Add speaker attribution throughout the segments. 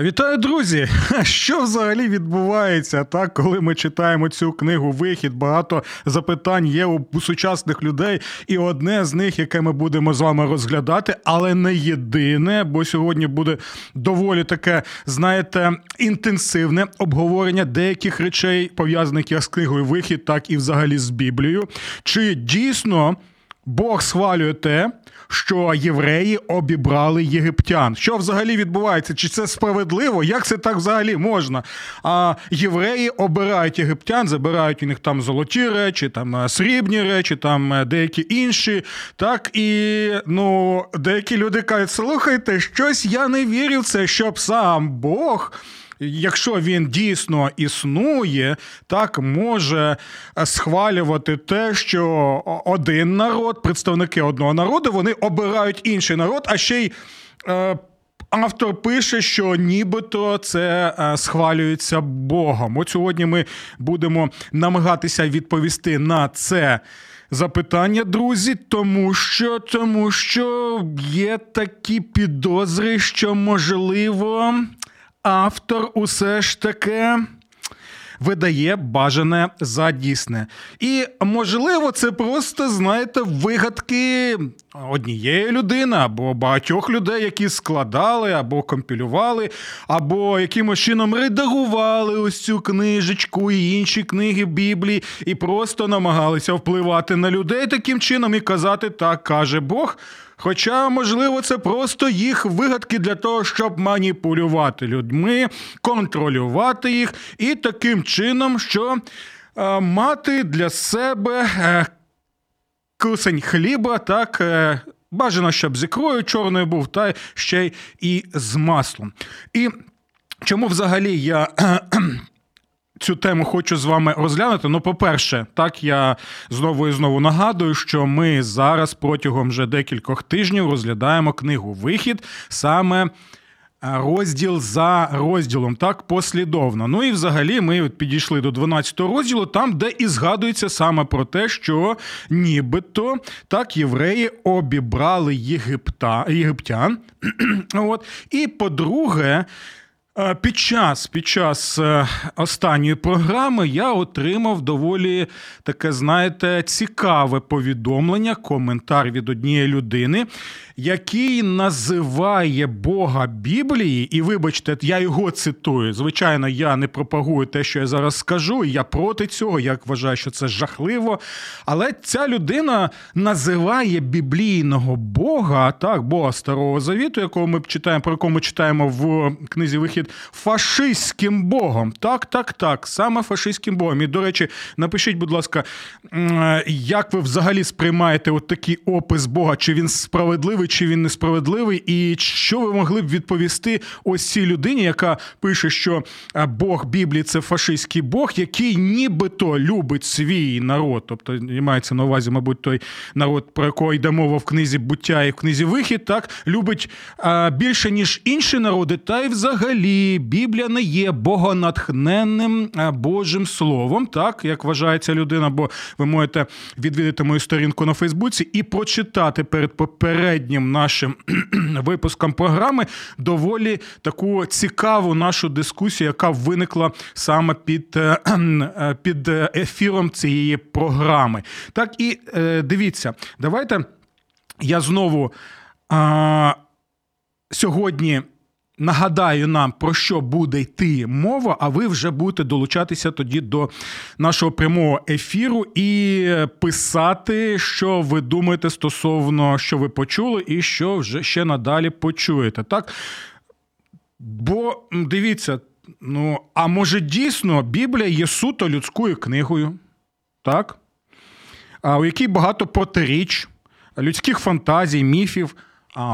Speaker 1: Вітаю, друзі! Що взагалі відбувається, так, коли ми читаємо цю книгу Вихід? Багато запитань є у сучасних людей, і одне з них, яке ми будемо з вами розглядати, але не єдине, бо сьогодні буде доволі таке, знаєте, інтенсивне обговорення деяких речей, пов'язаних як з книгою Вихід, так і взагалі з Біблією. Чи дійсно Бог схвалює те? Що євреї обібрали єгиптян. Що взагалі відбувається? Чи це справедливо? Як це так взагалі можна? А євреї обирають єгиптян, забирають у них там золоті речі, там е, срібні речі, там е, деякі інші. Так і ну, деякі люди кажуть, слухайте, щось я не вірю в це, щоб сам Бог якщо він дійсно існує, так може схвалювати те, що один народ, представники одного народу, вони обирають інший народ, а ще й. Е, автор пише, що нібито це е, схвалюється Богом. От сьогодні ми будемо намагатися відповісти на це запитання, друзі, тому що тому що є такі підозри, що можливо автор усе ж таки. Видає бажане за дійсне. І, можливо, це просто, знаєте, вигадки однієї людини або багатьох людей, які складали, або компілювали, або якимось чином редагували ось цю книжечку і інші книги Біблії, і просто намагалися впливати на людей таким чином і казати, так каже Бог. Хоча, можливо, це просто їх вигадки для того, щоб маніпулювати людьми, контролювати їх і таким чином, що е, мати для себе е, кусень хліба, так. Е, Бажано, щоб з ікрою чорною був, та ще й з маслом. І чому взагалі я Цю тему хочу з вами розглянути. Ну, по-перше, так я знову і знову нагадую, що ми зараз протягом вже декількох тижнів розглядаємо книгу Вихід саме. Е, розділ за розділом, так послідовно. Ну і взагалі ми підійшли до 12 розділу, там, де і згадується саме про те, що нібито так євреї обібрали Єгипта, єгиптян. От. І по-друге, під час під час е, останньої програми я отримав доволі таке, знаєте, цікаве повідомлення, коментар від однієї людини, який називає Бога Біблії, і вибачте, я його цитую. Звичайно, я не пропагую те, що я зараз скажу, і я проти цього, я вважаю, що це жахливо. Але ця людина називає біблійного Бога, так, Бога Старого Завіту, якого ми читаємо, про якого ми читаємо в книзі Вихід, фашистським Богом. Так, так, так, саме фашистським Богом. І, до речі, напишіть, будь ласка, як ви взагалі сприймаєте от такий опис Бога? Чи він справедливий? чи він несправедливий, і що ви могли б відповісти ось цій людині, яка пише, що е, Бог Біблії це фашистський Бог, який нібито любить свій народ, тобто мається на увазі, мабуть, той народ, про якого йде мова в книзі буття і в книзі вихід, так любить більше ніж інші народи, та й взагалі Біблія не є богонатхненним е, Божим словом, так як вважається людина, бо ви можете відвідати мою сторінку на Фейсбуці і прочитати перед попереднім нашим випускам програми доволі таку цікаву нашу дискусію, яка виникла саме під е, е, під ефіром цієї програми. Так і дивіться, давайте я знову а, сьогодні. Нагадаю нам, про що буде йти мова, а ви вже будете долучатися тоді до нашого прямого ефіру і писати, що ви думаєте стосовно що ви почули, і що вже ще надалі почуєте. Так? Бо дивіться, ну, а може дійсно Біблія є суто людською книгою, так? А у якій багато протиріч, людських фантазій, міфів,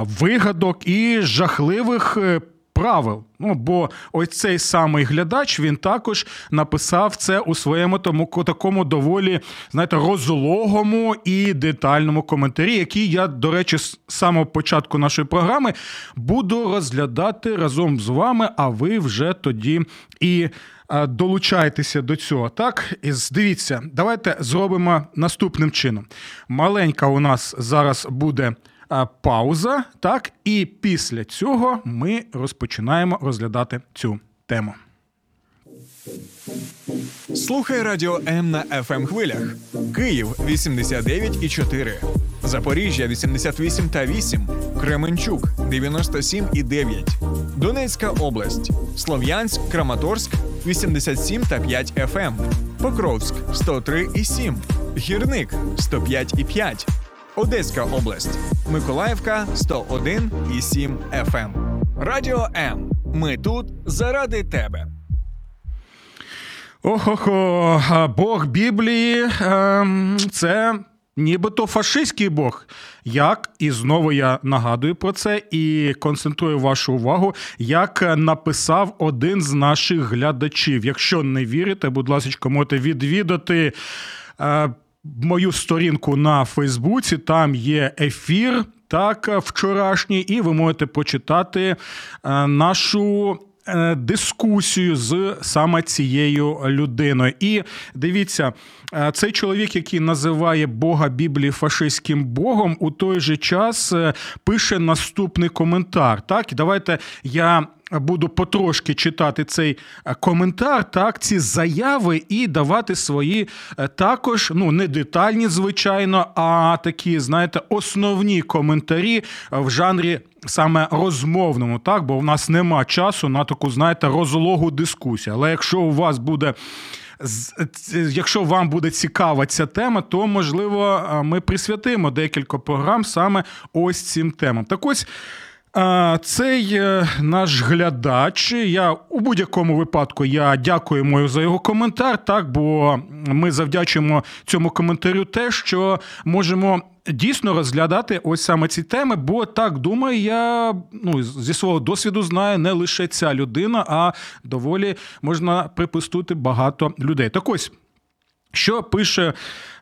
Speaker 1: вигадок і жахливих е, правил. Ну, бо ось цей самий глядач він також написав це у своєму тому такому доволі знаєте, розлогому і детальному коментарі, який я, до речі, з самого початку нашої програми буду розглядати разом з вами, а ви вже тоді і. Е, долучайтеся до цього. Так, і дивіться, давайте зробимо наступним чином. Маленька у нас зараз буде пауза, так, і після цього ми розпочинаємо розглядати цю тему.
Speaker 2: Слухай радіо М на fm ем хвилях. Київ 89,4. Запоріжжя 88 та 8. Кременчук 97 і 9. Донецька область. Слов'янськ, Краматорськ 87 та 5 FM. Ем. Покровськ 103 і 7. Гірник 105 і 5. Одеська область, Миколаївка 101 і 7 FM. Ем. Радіо М. Ми тут заради тебе.
Speaker 1: Охо, Бог Біблії ем, це нібито фашистський Бог. Як і знову я нагадую про це і концентрую вашу увагу, як написав один з наших глядачів. Якщо не вірите, будь ласка, можете відвідати. Е, мою сторінку на Фейсбуці. Там є ефір, так, вчорашній, і ви можете почитати е, нашу. Е, дискусію з саме цією людиною. І дивіться, е, цей чоловік, який називає Бога Біблії фашистським Богом, у той же час пише наступний коментар. Так, давайте я буду потрошки читати цей е, коментар, так, ці заяви і давати свої е, також, ну не детальні, звичайно, а такі, знаєте, основні коментарі в жанрі. Саме розмовному, так, бо в нас нема часу на таку, знаєте, розлогу дискусію. Але якщо у вас буде, якщо вам буде цікава ця тема, то можливо ми присвятимо декілька програм саме ось цим темам. Так ось цей е, наш глядач. Я у будь-якому випадку я дякую йому за його коментар. Так, бо ми завдячуємо цьому коментарю, те, що можемо. Дійсно розглядати ось саме ці теми, бо так думаю, я ну зі свого досвіду знаю не лише ця людина, а доволі можна припустити багато людей. Так ось що пише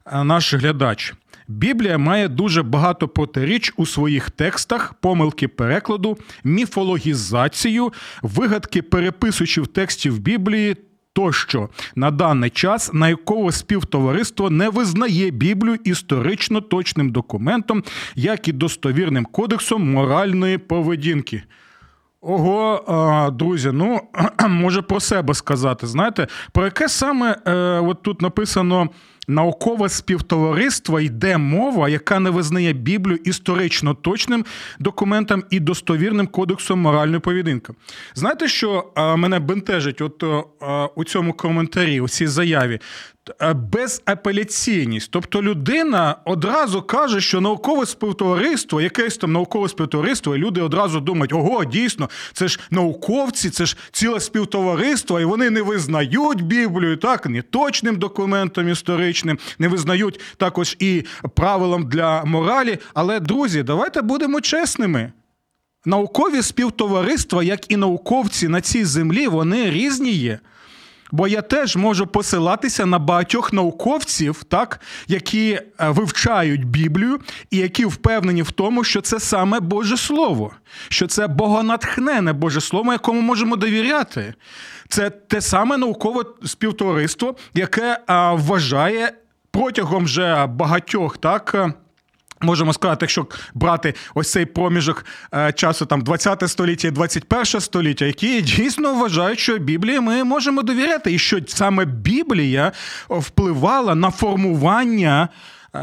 Speaker 1: е, наш глядач. Біблія має дуже багато протиріч у своїх текстах, помилки перекладу, міфологізацію, вигадки переписувачів текстів Біблії. Тощо на даний час наукове співтовариство не визнає Біблію історично точним документом, як і достовірним кодексом моральної поведінки. Ого, друзі, ну може про себе сказати. Знаєте, про яке саме е, от тут написано наукове співтовариство йде мова, яка не визнає Біблію історично точним документом і достовірним кодексом моральної поведінки. Знаєте, що мене бентежить от у цьому коментарі, у цій заяві? Е, безапеляційність. Тобто людина одразу каже, що наукове співтовариство, якесь там наукове співтовариство, і люди одразу думають, ого, дійсно, це ж науковці, це ж ціле співтовариство, і вони не визнають Біблію, так, не точним документом історичним, не визнають також і правилам для моралі. Але, друзі, давайте будемо чесними. Наукові співтовариства, як і науковці на цій землі, вони різні є. Бо я теж можу посилатися на багатьох науковців, так, які е, вивчають Біблію і які впевнені в тому, що це саме Боже Слово, що це богонатхнене Боже Слово, якому можемо довіряти. Це те саме наукове співтовариство, яке вважає протягом вже багатьох так. Можемо сказати, якщо брати ось цей проміжок е, часу, там 20 століття і 21 століття, які дійсно вважають, що Біблії ми можемо довіряти, і що саме Біблія впливала на формування.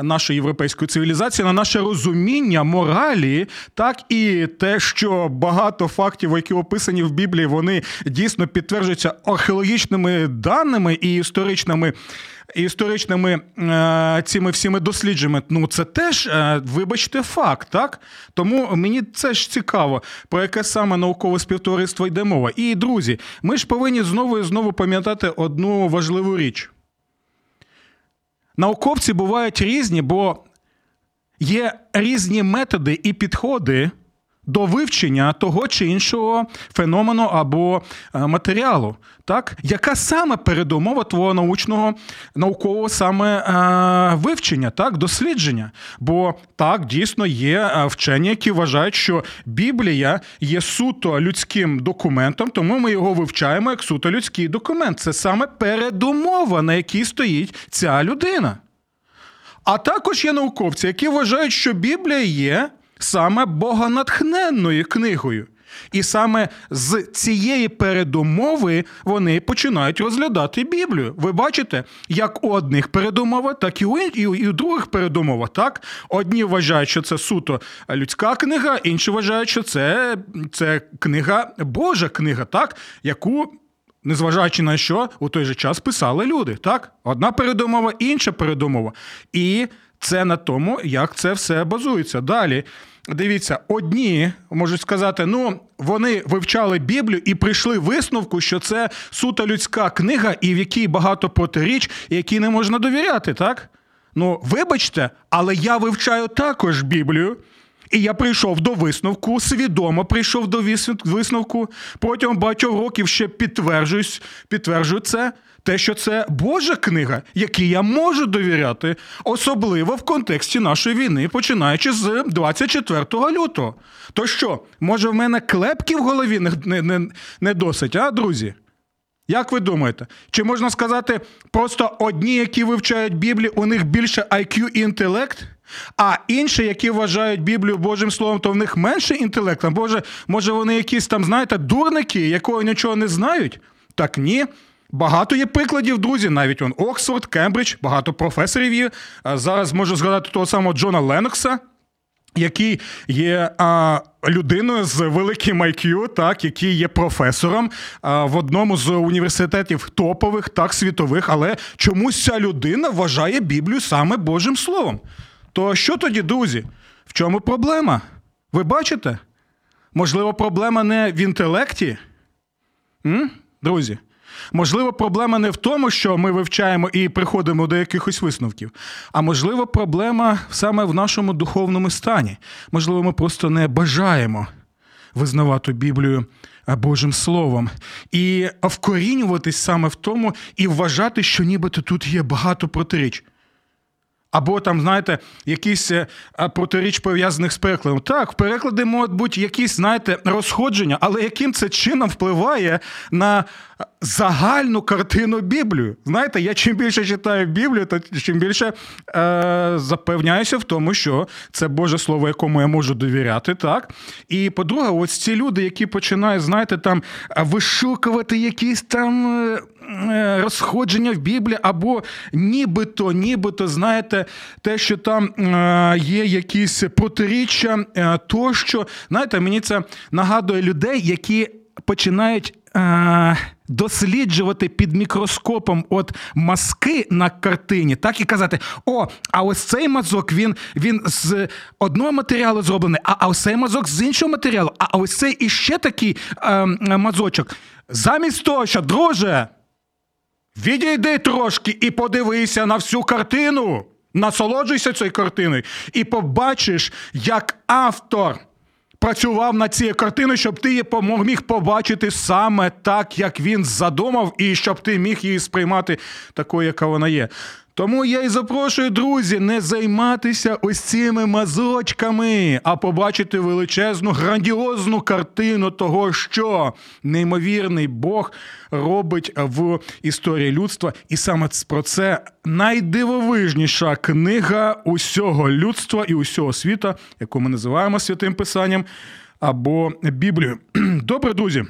Speaker 1: Нашої європейської цивілізації на наше розуміння моралі, так і те, що багато фактів, які описані в Біблії, вони дійсно підтверджуються археологічними даними і історичними історичними е, цими всіми дослідженнями, ну це теж, е, вибачте, факт, так? Тому мені це ж цікаво, про яке саме наукове співтовариство йде мова. І, друзі, ми ж повинні знову і знову пам'ятати одну важливу річ. Науковці бувають різні, бо є різні методи і підходи до вивчення того чи іншого феномену або е, матеріалу. Так? Яка саме передумова твого научного наукового саме е, вивчення, так, дослідження? Бо так дійсно є е, вчені, які вважають, що Біблія є суто людським документом, тому ми його вивчаємо як суто людський документ. Це саме передумова, на якій стоїть ця людина. А також є науковці, які вважають, що Біблія є саме богонатхненною книгою. І саме з цієї передумови вони починають розглядати Біблію. Ви бачите, як у одних передумова, так і у, і у других передумова. Так, одні вважають, що це суто людська книга, інші вважають, що це, це книга Божа книга, так, яку. Незважаючи на що, у той же час писали люди. Так? Одна передумова, інша передумова. І це на тому, як це все базується. Далі дивіться, одні можуть сказати, ну вони вивчали Біблію і прийшли висновку, що це суто людська книга, і в якій багато протиріч, якій не можна довіряти, так? Ну, вибачте, але я вивчаю також Біблію. І я прийшов до висновку, свідомо прийшов до висновку. Протягом багатьох років ще підтверджуюсь, підтверджую це те, що це Божа книга, якій я можу довіряти, особливо в контексті нашої війни, починаючи з 24 лютого. То що, може, в мене клепки в голові не, не, не досить, а, друзі? Як ви думаєте? Чи можна сказати, просто одні, які вивчають Біблію, у них більше IQ і інтелект? А інші, які вважають Біблію Божим Словом, то в них менше інтелекту? Боже, може, вони якісь там, знаєте, дурники, якого нічого не знають? Так ні. Багато є прикладів, друзі. Навіть он Оксфорд, Кембридж, багато професорів є. Зараз можу згадати того самого Джона Ленокса, який є а, людиною з великим IQ, так, який є професором а, в одному з університетів топових, так, світових, але чомусь ця людина вважає Біблію саме Божим Словом. То що тоді, друзі? В чому проблема? Ви бачите? Можливо, проблема не в інтелекті? М? Друзі. Можливо, проблема не в тому, що ми вивчаємо і приходимо до якихось висновків, а можливо, проблема саме в нашому духовному стані. Можливо, ми просто не бажаємо визнавати Біблію Божим Словом і вкорінюватись саме в тому і вважати, що нібито тут є багато протиріч. Або там, знаєте, якісь е, протиріч пов'язаних з перекладом. Так, переклади можуть бути якісь, знаєте, розходження, але яким це чином впливає на загальну картину Біблію? Знаєте, я чим більше читаю Біблію, то чим більше е, запевняюся в тому, що це Боже Слово, якому я можу довіряти. так? І по-друге, ось ці люди, які починають, знаєте, там вишукувати якісь там. Е, розходження в Біблії, або нібито, нібито, знаєте, те, що там е, є якісь протиріччя, е, тощо, знаєте, мені це нагадує людей, які починають. Досліджувати під мікроскопом от мазки на картині, так і казати: о, а ось цей мазок він він з одного матеріалу зроблений, а ось цей мазок з іншого матеріалу, а ось цей іще такий е, мазочок. Замість того, що, друже, Відійди трошки і подивися на всю картину. Насолоджуйся цією картиною, і побачиш, як автор працював над цією картиною, щоб ти її міг побачити саме так, як він задумав, і щоб ти міг її сприймати такою, яка вона є. Тому я й запрошую, друзі, не займатися ось цими мазочками, а побачити величезну грандіозну картину того, що неймовірний Бог робить в історії людства. І саме про це найдивовижніша книга усього людства і усього світа, яку ми називаємо святим писанням або Біблією. Добре, друзі.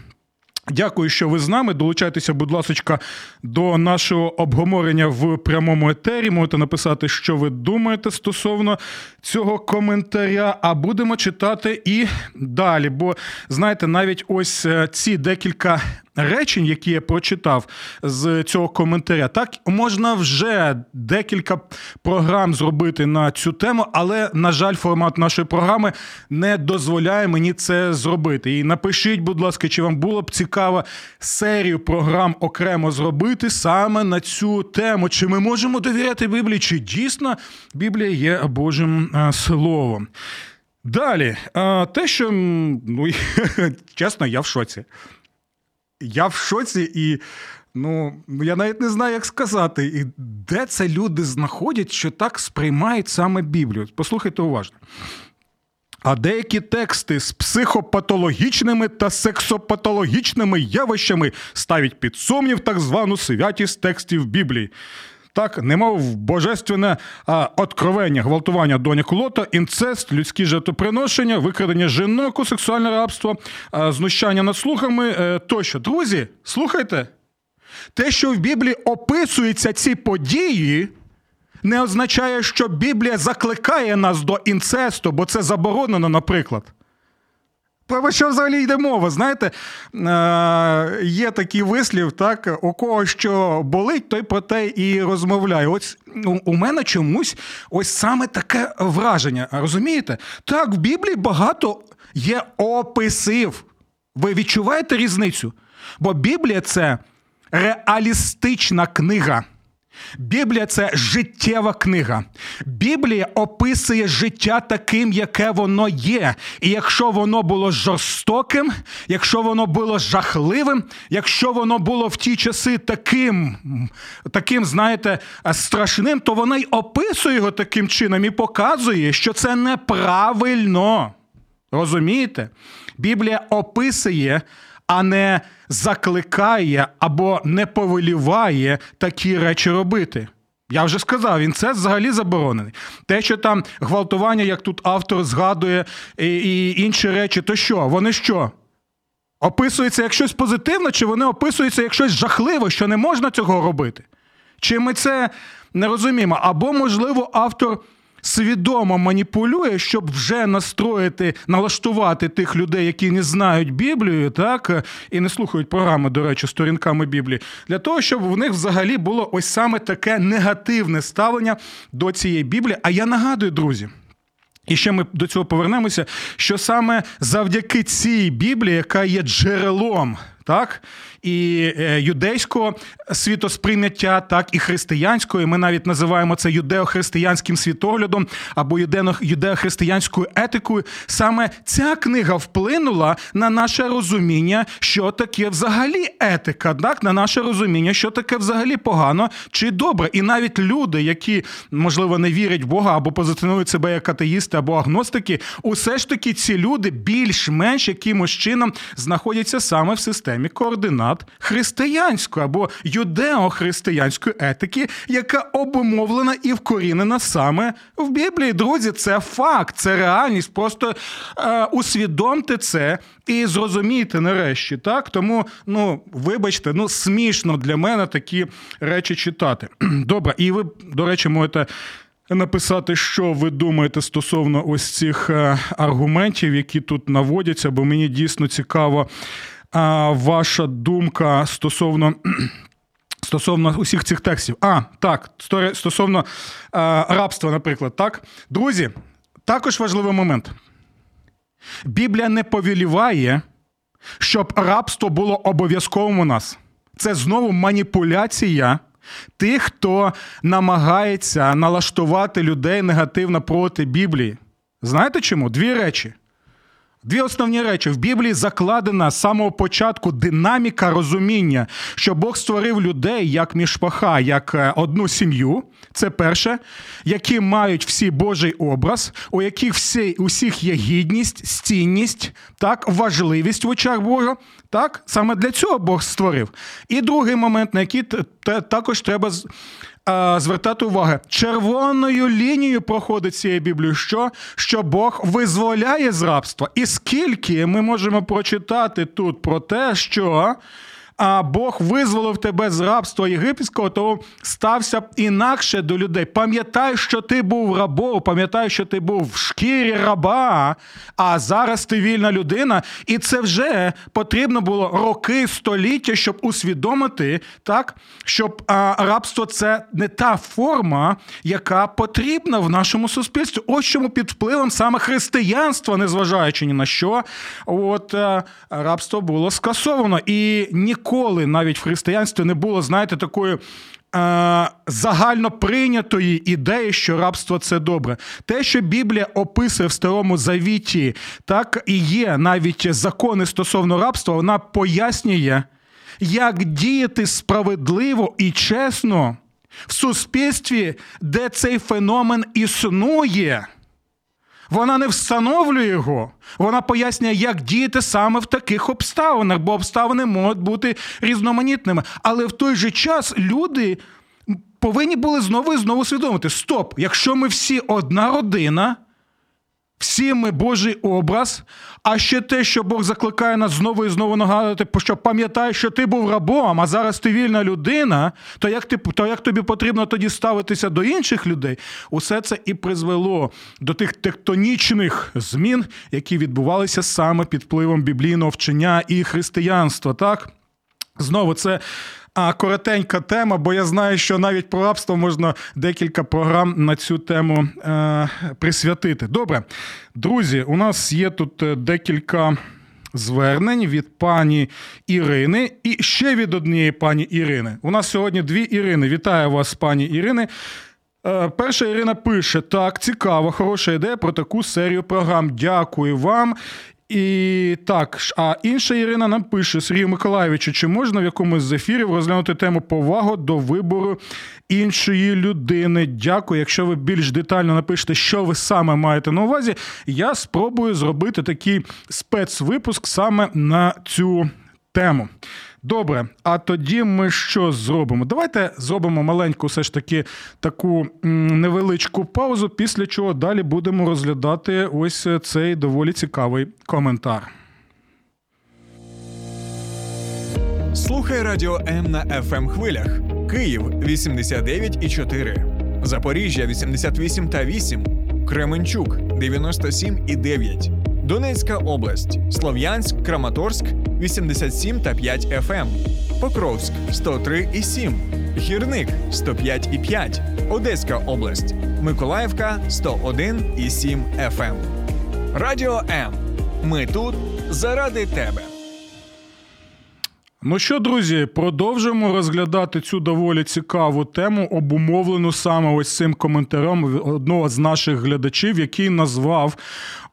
Speaker 1: Дякую, що ви з нами. Долучайтеся, будь ласка, до нашого обговорення в прямому етері. Можете написати, що ви думаєте стосовно цього коментаря. А будемо читати і далі. Бо знаєте, навіть ось е, ці декілька речень, які я прочитав з цього коментаря, так можна вже декілька програм зробити на цю тему, але, на жаль, формат нашої програми не дозволяє мені це зробити. І напишіть, будь ласка, чи вам було б цікаво серію програм окремо зробити саме на цю тему? Чи ми можемо довіряти Біблії? Чи дійсно Біблія є Божим е, словом? Далі, те, що ну, чесно, я в шоці. Я в шоці і. Ну, я навіть не знаю, як сказати, і де це люди знаходять, що так сприймають саме Біблію. Послухайте уважно. А деякі тексти з психопатологічними та сексопатологічними явищами ставлять під сумнів так звану святість текстів Біблії. Так, немов божественне а, откровення, гвалтування доньок лота, інцест, людські жертвоприношення, викрадення жінок сексуальне рабство, а, знущання над слухами е, тощо. Друзі, слухайте, те, що в Біблії описуються ці події, не означає, що Біблія закликає нас до інцесту, бо це заборонено, наприклад. Про що взагалі йде мова? Знаєте, е, є такий вислів, так, у кого що болить, той про те і розмовляє. Ось у мене чомусь ось саме таке враження. Розумієте? Так, в Біблії багато є описів. Ви відчуваєте різницю? Бо Біблія це реалістична книга. Біблія це життєва книга. Біблія описує життя таким, яке воно є. І якщо воно було жорстоким, якщо воно було жахливим, якщо воно було в ті часи таким, таким, знаєте, страшним, то вона й описує його таким чином і показує, що це неправильно. Розумієте? Біблія описує а не закликає або не повеліває такі речі робити. Я вже сказав, він це взагалі заборонений. Те, що там гвалтування, як тут автор згадує, і, і інші речі, то що? Вони що? Описуються як щось позитивне, чи вони описуються як щось жахливе, що не можна цього робити? Чи ми це не розуміємо? Або, можливо, автор свідомо маніпулює, щоб вже настроїти, налаштувати тих людей, які не знають Біблію, так і не слухають програми, до речі, сторінками Біблії, для того, щоб в них взагалі було ось саме таке негативне ставлення до цієї Біблії. А я нагадую, друзі. І ще ми до цього повернемося, що саме завдяки цій Біблії, яка є джерелом так, і е, юдейського світосприйняття, так і християнського. Ми навіть називаємо це юдеохристиянським світоглядом або юдеохристиянською етикою. Саме ця книга вплинула на наше розуміння, що таке взагалі етика, так, на наше розуміння, що таке взагалі погано чи добре. І навіть люди, які можливо не вірять в Бога або позиціонують себе як атеїсти або агностики, усе ж таки ці люди більш-менш якимось чином знаходяться саме в системі координат християнської або юдеохристиянської етики, яка обумовлена і вкорінена саме в Біблії. Друзі, це факт, це реальність. Просто е, усвідомте це і зрозумійте нарешті. Так тому, ну вибачте, ну смішно для мене такі речі читати. Добре, і ви, до речі, можете. Написати, що ви думаєте стосовно ось цих е, аргументів, які тут наводяться, бо мені дійсно цікаво ваша думка стосовно. Стосовно усіх цих текстів. А, так, стосовно а, рабства, наприклад, так. Друзі, також важливий момент. Біблія не повіліває, щоб рабство було обов'язковим у нас. Це знову маніпуляція тих, хто намагається налаштувати людей негативно проти Біблії. Знаєте чому? Дві речі. Дві основні речі в Біблії закладена з самого початку динаміка розуміння, що Бог створив людей як мішпаха, як е, одну сім'ю. Це перше, які мають всі Божий образ, у яких всі, усіх є гідність, стінність, так, важливість в очах Бога. Так, саме для цього Бог створив. І другий момент, на який також треба звертати увагу, червоною лінією проходить цією Біблією, що Що Бог визволяє з рабства. І скільки ми можемо прочитати тут про те, що а Бог визволив тебе з рабства єгипетського, то стався інакше до людей. Пам'ятай, що ти був рабом, пам'ятай, що ти був в шкірі раба, а зараз ти вільна людина. І це вже потрібно було роки, століття, щоб усвідомити, так, щоб а, рабство це не та форма, яка потрібна в нашому суспільстві. Ось чому під впливом саме християнства, незважаючи ні на що, от а, рабство було скасовано. І ніколи ніколи навіть в християнстві не було, знаєте, такої е, загально прийнятої ідеї, що рабство це добре. Те, що Біблія описує в Старому Завіті, так і є навіть закони стосовно рабства, вона пояснює, як діяти справедливо і чесно в суспільстві, де цей феномен існує. Вона не встановлює його, вона пояснює, як діяти саме в таких обставинах, бо обставини можуть бути різноманітними. Але в той же час люди повинні були знову і знову свідомити: стоп, якщо ми всі одна родина. Всі ми Божий образ, а ще те, що Бог закликає нас знову і знову нагадувати, що пам'ятаєш, що ти був рабом, а зараз ти вільна людина, то як ти то як тобі потрібно тоді ставитися до інших людей? Усе це і призвело до тих тектонічних змін, які відбувалися саме під впливом біблійного вчення і християнства. Так знову це а коротенька тема, бо я знаю, що навіть про рабство можна декілька програм на цю тему е, присвятити. Добре, друзі, у нас є тут е, декілька звернень від пані Ірини і ще від однієї пані Ірини. У нас сьогодні дві Ірини. Вітаю вас, пані Ірини. Е, перша Ірина пише: так, цікаво, хороша ідея про таку серію програм. Дякую вам. І так, а інша Ірина нам пише Сергію Миколаєвичу, чи можна в якомусь з ефірів розглянути тему повагу до вибору іншої людини? Дякую. Якщо ви більш детально напишете, що ви саме маєте на увазі, я спробую зробити такий спецвипуск саме на цю тему. Добре, а тоді ми що зробимо? Давайте зробимо маленьку, все ж таки, таку невеличку паузу, після чого далі будемо розглядати ось цей доволі цікавий коментар.
Speaker 2: Слухай радіо М на fm ем хвилях. Київ 89,4, Запоріжжя 88 та 8, Кременчук 97,9, Донецька область, Слов'янськ, Краматорськ 87 та 5 FM, ем. Покровськ 103 і 7, Гірник 105 і 5, Одеська область, Миколаївка 101 і 7 FM. Ем. Радіо М. Ми тут заради тебе.
Speaker 1: Ну що, друзі, продовжимо розглядати цю доволі цікаву тему, обумовлену саме ось цим коментарем одного з наших глядачів, який назвав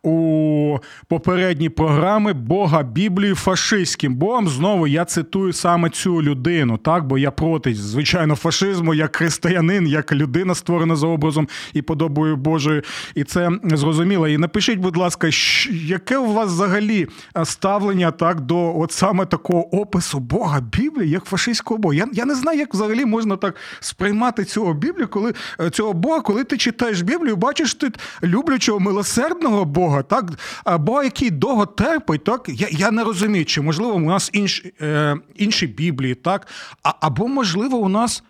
Speaker 1: у попередній програми Бога Біблії фашистським Богом. Знову я цитую саме цю людину, так бо я проти, звичайно, фашизму як християнин, як людина створена за образом і подобою Божою. І це зрозуміло. І напишіть, будь ласка, яке у вас взагалі ставлення так до от саме такого опису Бога Біблії як фашистського Бога? Я я не знаю, як взагалі можна так сприймати цього Біблію, коли е, цього Бога, коли ти читаєш Біблію, бачиш ти люблячого милосердного Бога. Бога, так Бога, який довго терпить, так я я не розумію, чи можливо у нас інші е, інші Біблії, так? А, або, можливо, у нас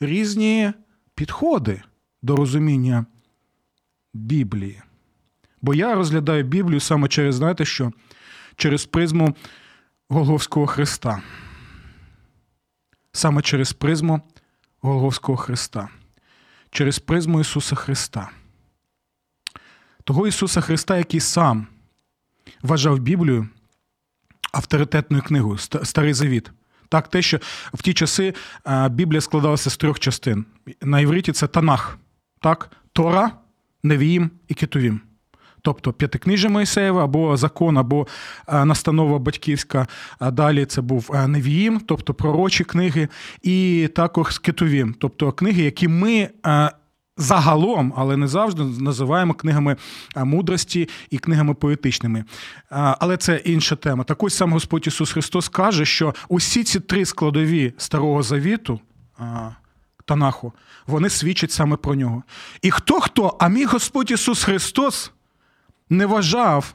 Speaker 1: різні підходи до розуміння Біблії. Бо я розглядаю Біблію саме через, знаєте що? Через призму Голговського Христа. Саме через призму Голговського Христа. Через призму Ісуса Христа того Ісуса Христа, який сам вважав Біблію авторитетною книгою, Старий Завіт. Так, те, що в ті часи Біблія складалася з трьох частин. На івриті це Танах, так? Тора, Невіїм і Кетувім. Тобто п'ятикнижжя Моїсеєва або закон, або настанова батьківська. А далі це був Невіїм, тобто пророчі книги, і також Кетувім, тобто книги, які ми Загалом, але не завжди називаємо книгами мудрості і книгами поетичними. Але це інша тема. Так ось сам Господь Ісус Христос каже, що усі ці три складові Старого Завіту Танаху, вони свідчать саме про нього. І хто хто, а мій Господь Ісус Христос не вважав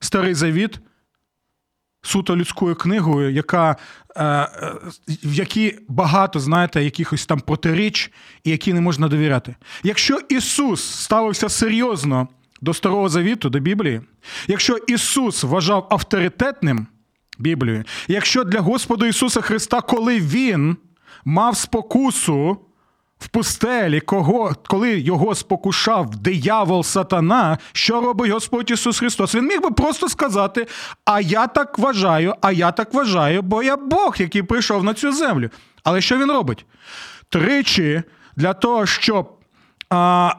Speaker 1: Старий Завіт суто людською книгою, яка, е, е, в якій багато, знаєте, якихось там протиріч і які не можна довіряти. Якщо Ісус ставився серйозно до Старого Завіту, до Біблії, якщо Ісус вважав авторитетним Біблію, якщо для Господа Ісуса Христа, коли Він мав спокусу в пустелі, кого, коли його спокушав диявол сатана, що робить Господь Ісус Христос? Він міг би просто сказати: А я так вважаю, а я так вважаю, бо я Бог, який прийшов на цю землю. Але що він робить? Тричі для того, щоб а,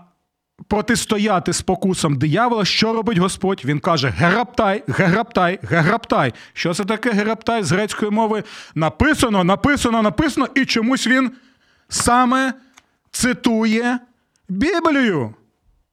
Speaker 1: протистояти спокусам диявола, що робить Господь? Він каже: Гераптай, гераптай, гераптай. Що це таке гераптай з грецької мови? Написано, написано, написано, і чомусь він саме цитує Біблію.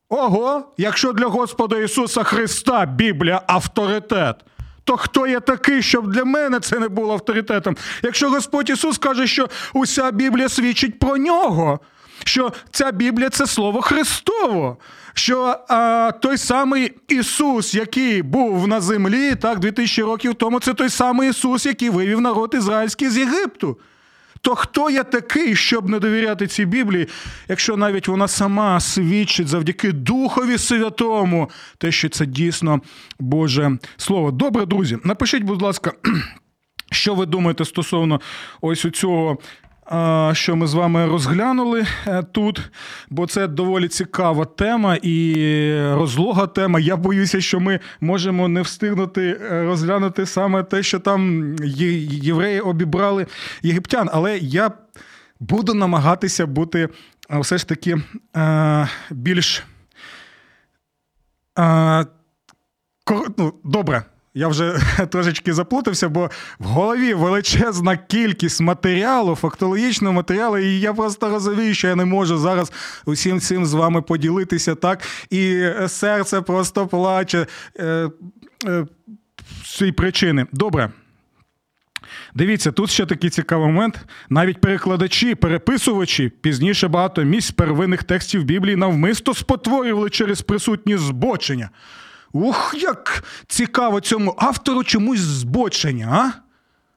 Speaker 1: Ого, якщо для Господа Ісуса Христа Біблія авторитет, то хто я такий, щоб для мене це не було авторитетом? Якщо Господь Ісус каже, що уся Біблія свідчить про нього, що ця Біблія це слово Христово, що а, той самий Ісус, який був на землі так 2000 років тому, це той самий Ісус, який вивів народ ізраїльський з Єгипту. То хто я такий, щоб не довіряти цій Біблії, якщо навіть вона сама свідчить завдяки Духові Святому, те, що це дійсно Боже Слово. Добре, друзі, напишіть, будь ласка, що ви думаєте стосовно ось у цього що ми з вами розглянули е, тут, бо це доволі цікава тема і розлога тема. Я боюся, що ми можемо не встигнути е, розглянути саме те, що там євреї обібрали єгиптян. Але я буду намагатися бути е, все ж таки більш ну, добре. Я вже трошечки заплутався, бо в голові величезна кількість матеріалу, фактологічного матеріалу, і я просто розумію, що я не можу зараз усім цим з вами поділитися так. І серце просто плаче е, е, з цієї причини. Добре. Дивіться, тут ще такий цікавий момент. Навіть перекладачі, переписувачі пізніше багато місць первинних текстів Біблії навмисто спотворювали через присутні збочення. Ух, як цікаво цьому автору чомусь збочення, а?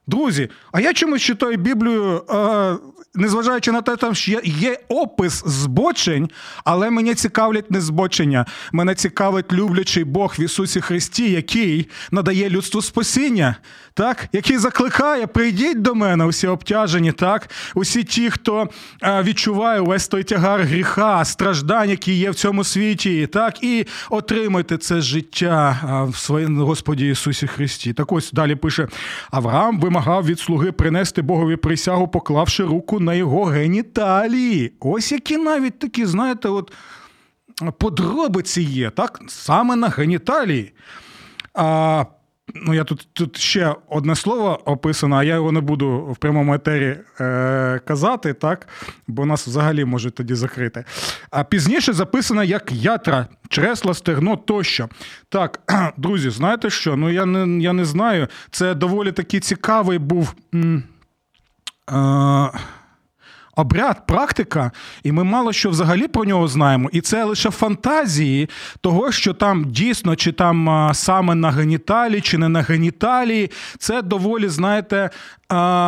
Speaker 1: Друзі, а я чомусь читаю Біблію, е, незважаючи на те, там що є опис збочень, але мене цікавлять не збочення. Мене цікавить люблячий Бог в Ісусі Христі, який надає людству спасіння, так? який закликає, прийдіть до мене, усі обтяжені, так? усі ті, хто е, відчуває увесь той тягар гріха, страждань, які є в цьому світі, так? і отримайте це життя е, в своєму Господі Ісусі Христі. Так ось далі пише Авраам вимагав від слуги принести Богові присягу, поклавши руку на його геніталії. Ось які навіть такі, знаєте, от подробиці є, так? Саме на геніталії. А, Ну, я тут тут ще одне слово описано, а я його не буду в прямому етері е, казати, так? бо нас взагалі можуть тоді закрити. А пізніше записано як ятра, чресла, стегно тощо. Так, друзі, знаєте що? Ну я не я не знаю. Це доволі такий цікавий був. М- е, обряд, практика, і ми мало що взагалі про нього знаємо. І це лише фантазії того, що там дійсно, чи там саме на геніталі, чи не на геніталії. Це доволі, знаєте,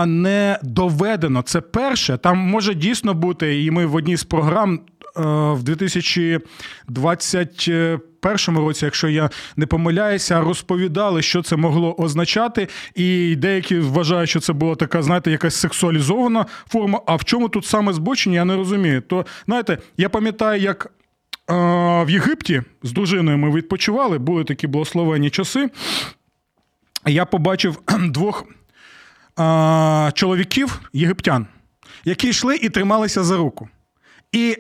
Speaker 1: не доведено. Це перше. Там може дійсно бути, і ми в одній з програм в 2021 році, якщо я не помиляюся, розповідали, що це могло означати, і деякі вважають, що це була така, знаєте, якась сексуалізована форма. А в чому тут саме збочення, я не розумію. То знаєте, я пам'ятаю, як. В Єгипті з дружиною ми відпочивали, були такі благословенні часи. Я побачив двох а, чоловіків єгиптян, які йшли і трималися за руку. І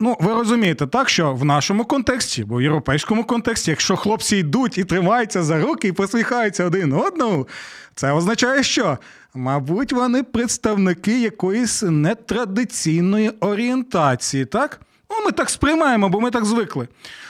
Speaker 1: Ну, ви розумієте, так що в нашому контексті, бо в європейському контексті, якщо хлопці йдуть і тримаються за руки і посміхаються один одному, це означає, що, мабуть, вони представники якоїсь нетрадиційної орієнтації, так? Ну, ми так сприймаємо, бо ми так звикли.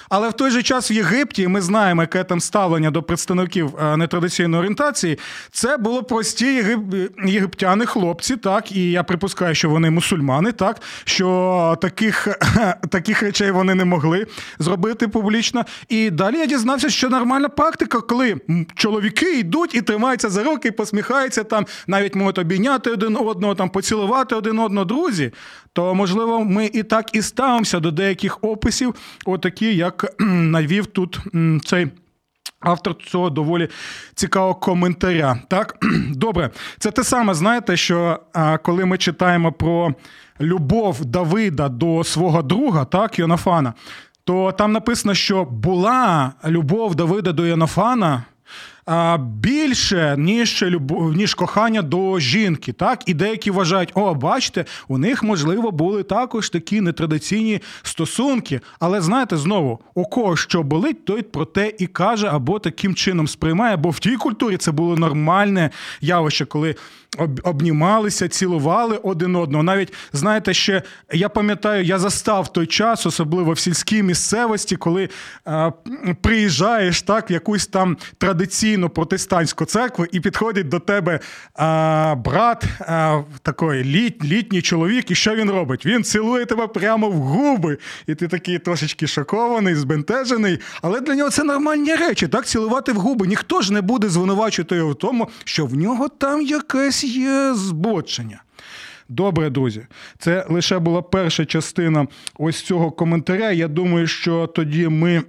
Speaker 1: Але в той же час в Єгипті ми знаємо, яке там ставлення до представників е, нетрадиційної орієнтації. Це було прості єгип... єгиптяни, хлопці, так, і я припускаю, що вони мусульмани, так, що таких таких речей вони не могли зробити публічно. І далі я дізнався, що нормальна практика, коли чоловіки йдуть і тримаються за руки, посміхаються там, навіть можуть обійняти один одного, там поцілувати один одного, друзі. То можливо, ми і так і ставимося до деяких описів, отакі, як навів тут цей Автор цього доволі цікавого коментаря. Так, добре, це те саме, знаєте, що а, коли ми читаємо про любов Давида до свого друга, так, Йонафана, то там написано, що була любов Давида до Йонафана більше, ніж любов, ніж кохання до жінки. Так, і деякі вважають, о, бачите, у них можливо були також такі нетрадиційні стосунки. Але знаєте, знову у кого що болить, той про те і каже, або таким чином сприймає, бо в тій культурі це було нормальне явище, коли обнімалися, цілували один одного. Навіть знаєте, ще я пам'ятаю, я застав той час, особливо в сільській місцевості, коли а, приїжджаєш так в якусь там традиційну протестантську церкву, і підходить до тебе а, брат, а, такий літ, літній чоловік, і що він робить? Він цілує тебе прямо в губи, і ти такий трошечки шокований, збентежений. Але для нього це нормальні речі. Так, цілувати в губи. Ніхто ж не буде звинувачувати його в тому, що в нього там якесь є збочення. Добре, друзі, це лише була перша частина ось цього коментаря. Я думаю, що тоді ми.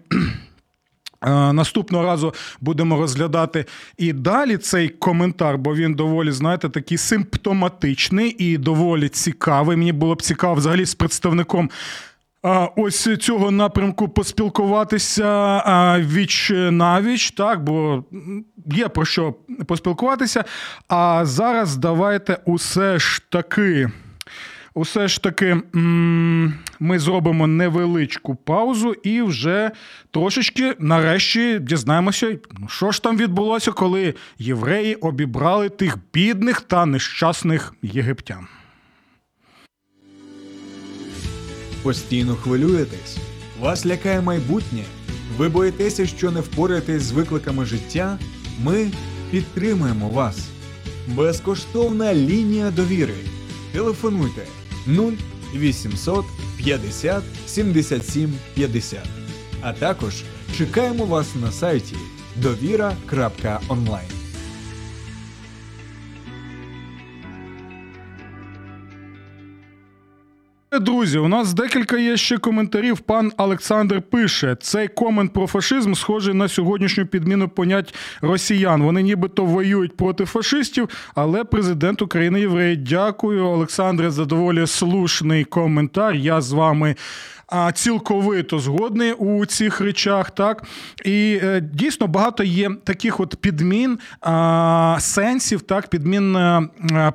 Speaker 1: Наступного разу будемо розглядати і далі цей коментар, бо він доволі, знаєте, такий симптоматичний і доволі цікавий. Мені було б цікаво взагалі з представником ось цього напрямку поспілкуватися віч навіч, так, бо є про що поспілкуватися. А зараз давайте усе ж таки. Усе ж таки ми зробимо невеличку паузу і вже трошечки нарешті дізнаємося, що ж там відбулося, коли євреї обібрали тих бідних та нещасних єгиптян.
Speaker 2: Постійно хвилюєтесь, вас лякає майбутнє. Ви боїтеся, що не впораєтесь з викликами життя. Ми підтримуємо вас. Безкоштовна лінія довіри. Телефонуйте 0800 50 77 50. А також чекаємо вас на сайті довіра.онлайн.
Speaker 1: Друзі, у нас декілька є ще коментарів. Пан Олександр пише: цей комент про фашизм схожий на сьогоднішню підміну понять росіян. Вони нібито воюють проти фашистів, але президент України єврей. Дякую, Олександре, за доволі слушний коментар. Я з вами цілковито згодний у цих речах. Так і е, дійсно багато є таких от підмін сенсів, так підмін е,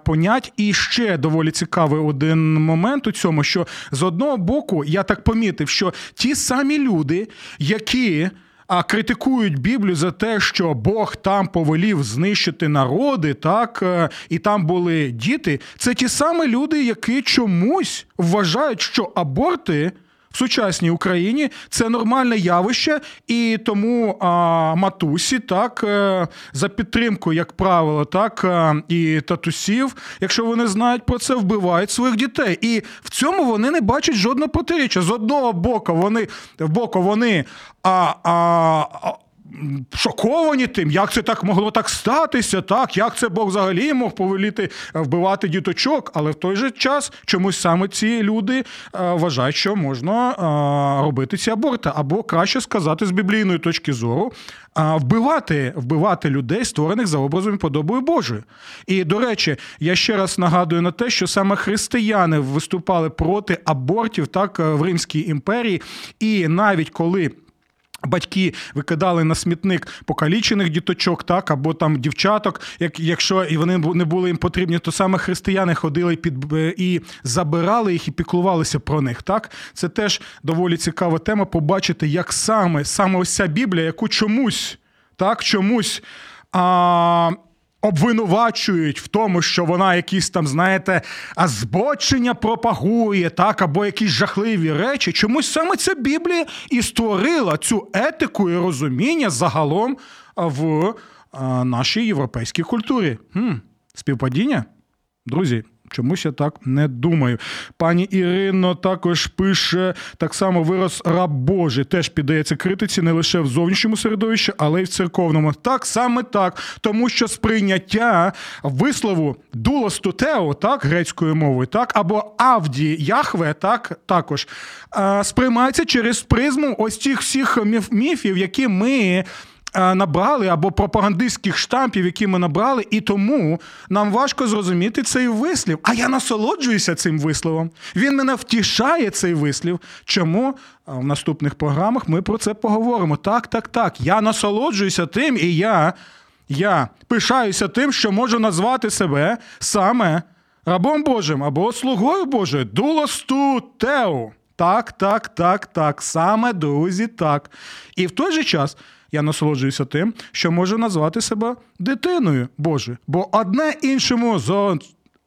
Speaker 1: понять. І ще доволі цікавий один момент у цьому, що з одного боку я так помітив, що ті самі люди, які. А критикують Біблію за те, що Бог там повелів знищити народи, так е, і там були діти. Це ті самі люди, які чомусь вважають, що аборти в сучасній Україні це нормальне явище, і тому а, матусі, так е, за підтримку, як правило, так е, і татусів, якщо вони знають про це, вбивають своїх дітей. І в цьому вони не бачать жодного протиріччя. З одного боку, вони боку вони а, а, шоковані тим, як це так могло так статися, так, як це Бог взагалі мог повеліти е, вбивати діточок, але в той же час чомусь саме ці люди е, вважають, що можна е, робити ці аборти, або краще сказати з біблійної точки зору, вбивати вбивати людей, створених за образом і подобою Божою. І до речі, я ще раз нагадую на те, що саме християни виступали проти абортів так в Римській імперії, і навіть коли. Батьки викидали на смітник покалічених діточок, так або там дівчаток, як якщо і вони не були їм потрібні, то саме християни ходили під і забирали їх і піклувалися про них. Так, це теж доволі цікава тема. Побачити, як саме саме ось ця Біблія, яку чомусь так чомусь. А, обвинувачують в тому, що вона якісь там, знаєте, збочення пропагує, так, або якісь жахливі речі. Чомусь саме ця Біблія і створила цю етику і розуміння загалом в нашій європейській культурі. Хм, Співпадіння? Друзі, Чомусь я так не думаю. Пані Ірино також пише так само вираз раб Божий теж піддається критиці не лише в зовнішньому середовищі, але й в церковному. Так саме так, тому що сприйняття вислову дулостутео, так, грецькою мовою, так, або Авді Яхве, так також сприймається через призму ось цих всіх міфів, які ми е, набрали, або пропагандистських штампів, які ми набрали, і тому нам важко зрозуміти цей вислів. А я насолоджуюся цим висловом. Він мене втішає цей вислів. Чому? В наступних програмах ми про це поговоримо. Так, так, так. Я насолоджуюся тим, і я, я пишаюся тим, що можу назвати себе саме рабом Божим або слугою Божою. Дулосту Тео. Так, так, так, так. Саме друзі, так. І в той же час я насолоджуюся тим, що можу назвати себе дитиною Божою. Бо одне іншому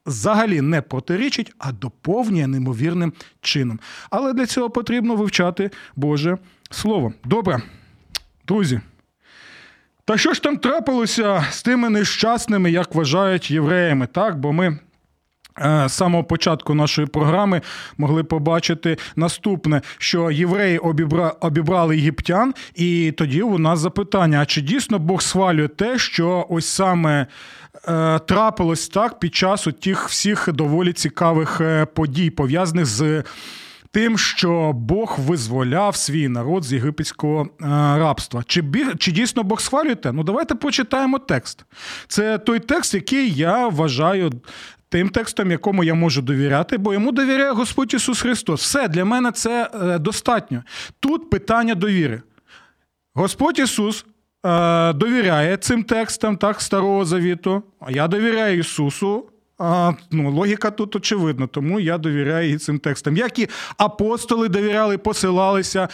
Speaker 1: взагалі не протирічить, а доповнює неймовірним чином. Але для цього потрібно вивчати Боже Слово. Добре, друзі. Та що ж там трапилося з тими нещасними, як вважають євреями? Так, бо ми з самого початку нашої програми могли побачити наступне, що євреї обібра... обібрали єгиптян, і тоді у нас запитання: а чи дійсно Бог схвалює те, що ось саме е, трапилось так під час тих всіх доволі цікавих е, подій, пов'язаних з. Тим, що Бог визволяв свій народ з єгипетського е, рабства. Чи чи дійсно Бог схвалюєте? Ну давайте почитаємо текст. Це той текст, який я вважаю тим текстом, якому я можу довіряти, бо йому довіряє Господь Ісус Христос. Все для мене це е, достатньо. Тут питання довіри. Господь Ісус е, довіряє цим текстам так, Старого Завіту, а я довіряю Ісусу. А, ну, Логіка тут очевидна, тому я довіряю і цим текстам. Як і апостоли довіряли, посилалися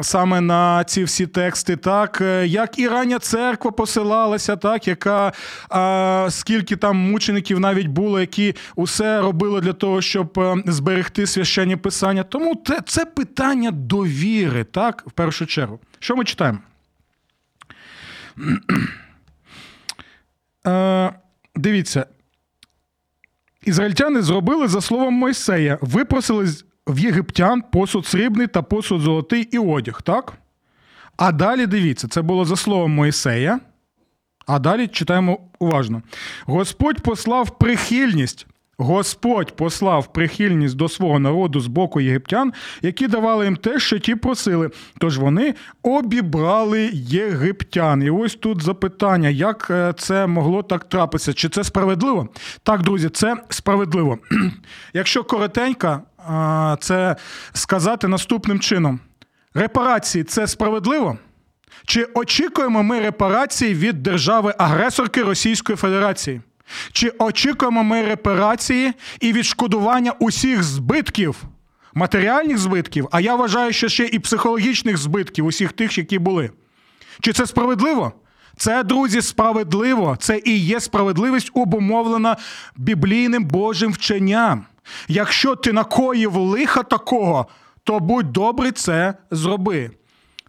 Speaker 1: саме на ці всі тексти, так е, як і рання церква посилалася, так яка а, скільки там мучеників навіть було, які усе робили для того, щоб е, зберегти священні писання. Тому це, це питання довіри, так, в першу чергу. Що ми читаємо? Е, Дивіться. Ізраїльтяни зробили за словом Мойсея, випросили в єгиптян посуд срібний та посуд золотий і одяг, так? А далі дивіться, це було за словом Мойсея. А далі читаємо уважно. Господь послав прихильність Господь послав прихильність до свого народу з боку єгиптян, які давали їм те, що ті просили. Тож вони обібрали єгиптян. І ось тут запитання, як е, це могло так трапитися? Чи це справедливо? Так, друзі, це справедливо. Якщо коротенько, це сказати наступним чином: репарації це справедливо? Чи очікуємо ми репарації від держави-агресорки Російської Федерації? Чи очікуємо ми репарації і відшкодування усіх збитків, матеріальних збитків, а я вважаю, що ще і психологічних збитків, усіх тих, які були? Чи це справедливо? Це, друзі, справедливо. Це і є справедливість обумовлена біблійним Божим вченням. Якщо ти накоїв лиха такого, то будь добрий це зроби.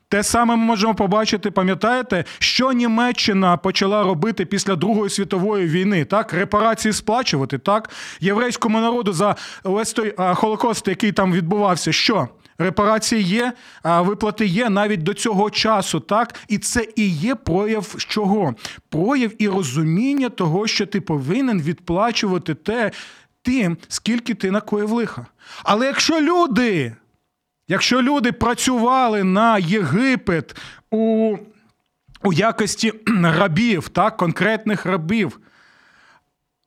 Speaker 1: Те саме ми можемо побачити, пам'ятаєте, що Німеччина почала робити після Другої світової війни, так, репарації сплачувати, так, єврейському народу за весь той Холокост, який там відбувався, що? Репарації є, а виплати є навіть до цього часу, так? І це і є прояв чого? Прояв і розуміння того, що ти повинен відплачувати те тим, скільки ти накоїв лиха. Але якщо люди Якщо люди працювали на Єгипет у у якості рабів, так, конкретних рабів,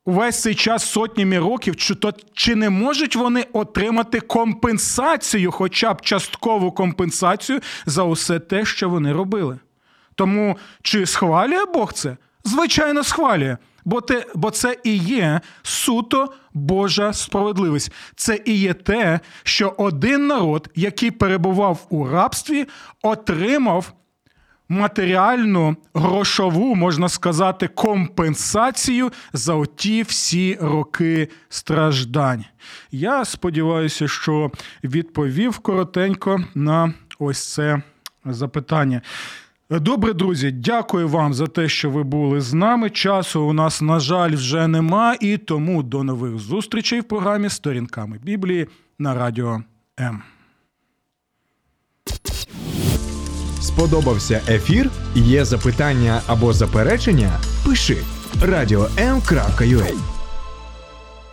Speaker 1: увесь цей час сотнями років, чи, то, чи не можуть вони отримати компенсацію, хоча б часткову компенсацію за усе те, що вони робили? Тому чи схвалює Бог це? Звичайно, схвалює. Бо те, бо це і є суто Божа справедливість. Це і є те, що один народ, який перебував у рабстві, отримав матеріальну грошову, можна сказати, компенсацію за оті всі роки страждань. Я сподіваюся, що відповів коротенько на ось це запитання. Добре, друзі, дякую вам за те, що ви були з нами. Часу у нас, на жаль, вже нема, і тому до нових зустрічей в програмі Сторінками Біблії на радіо М.
Speaker 2: Сподобався ефір? Є запитання або заперечення? Пиши радіом.ua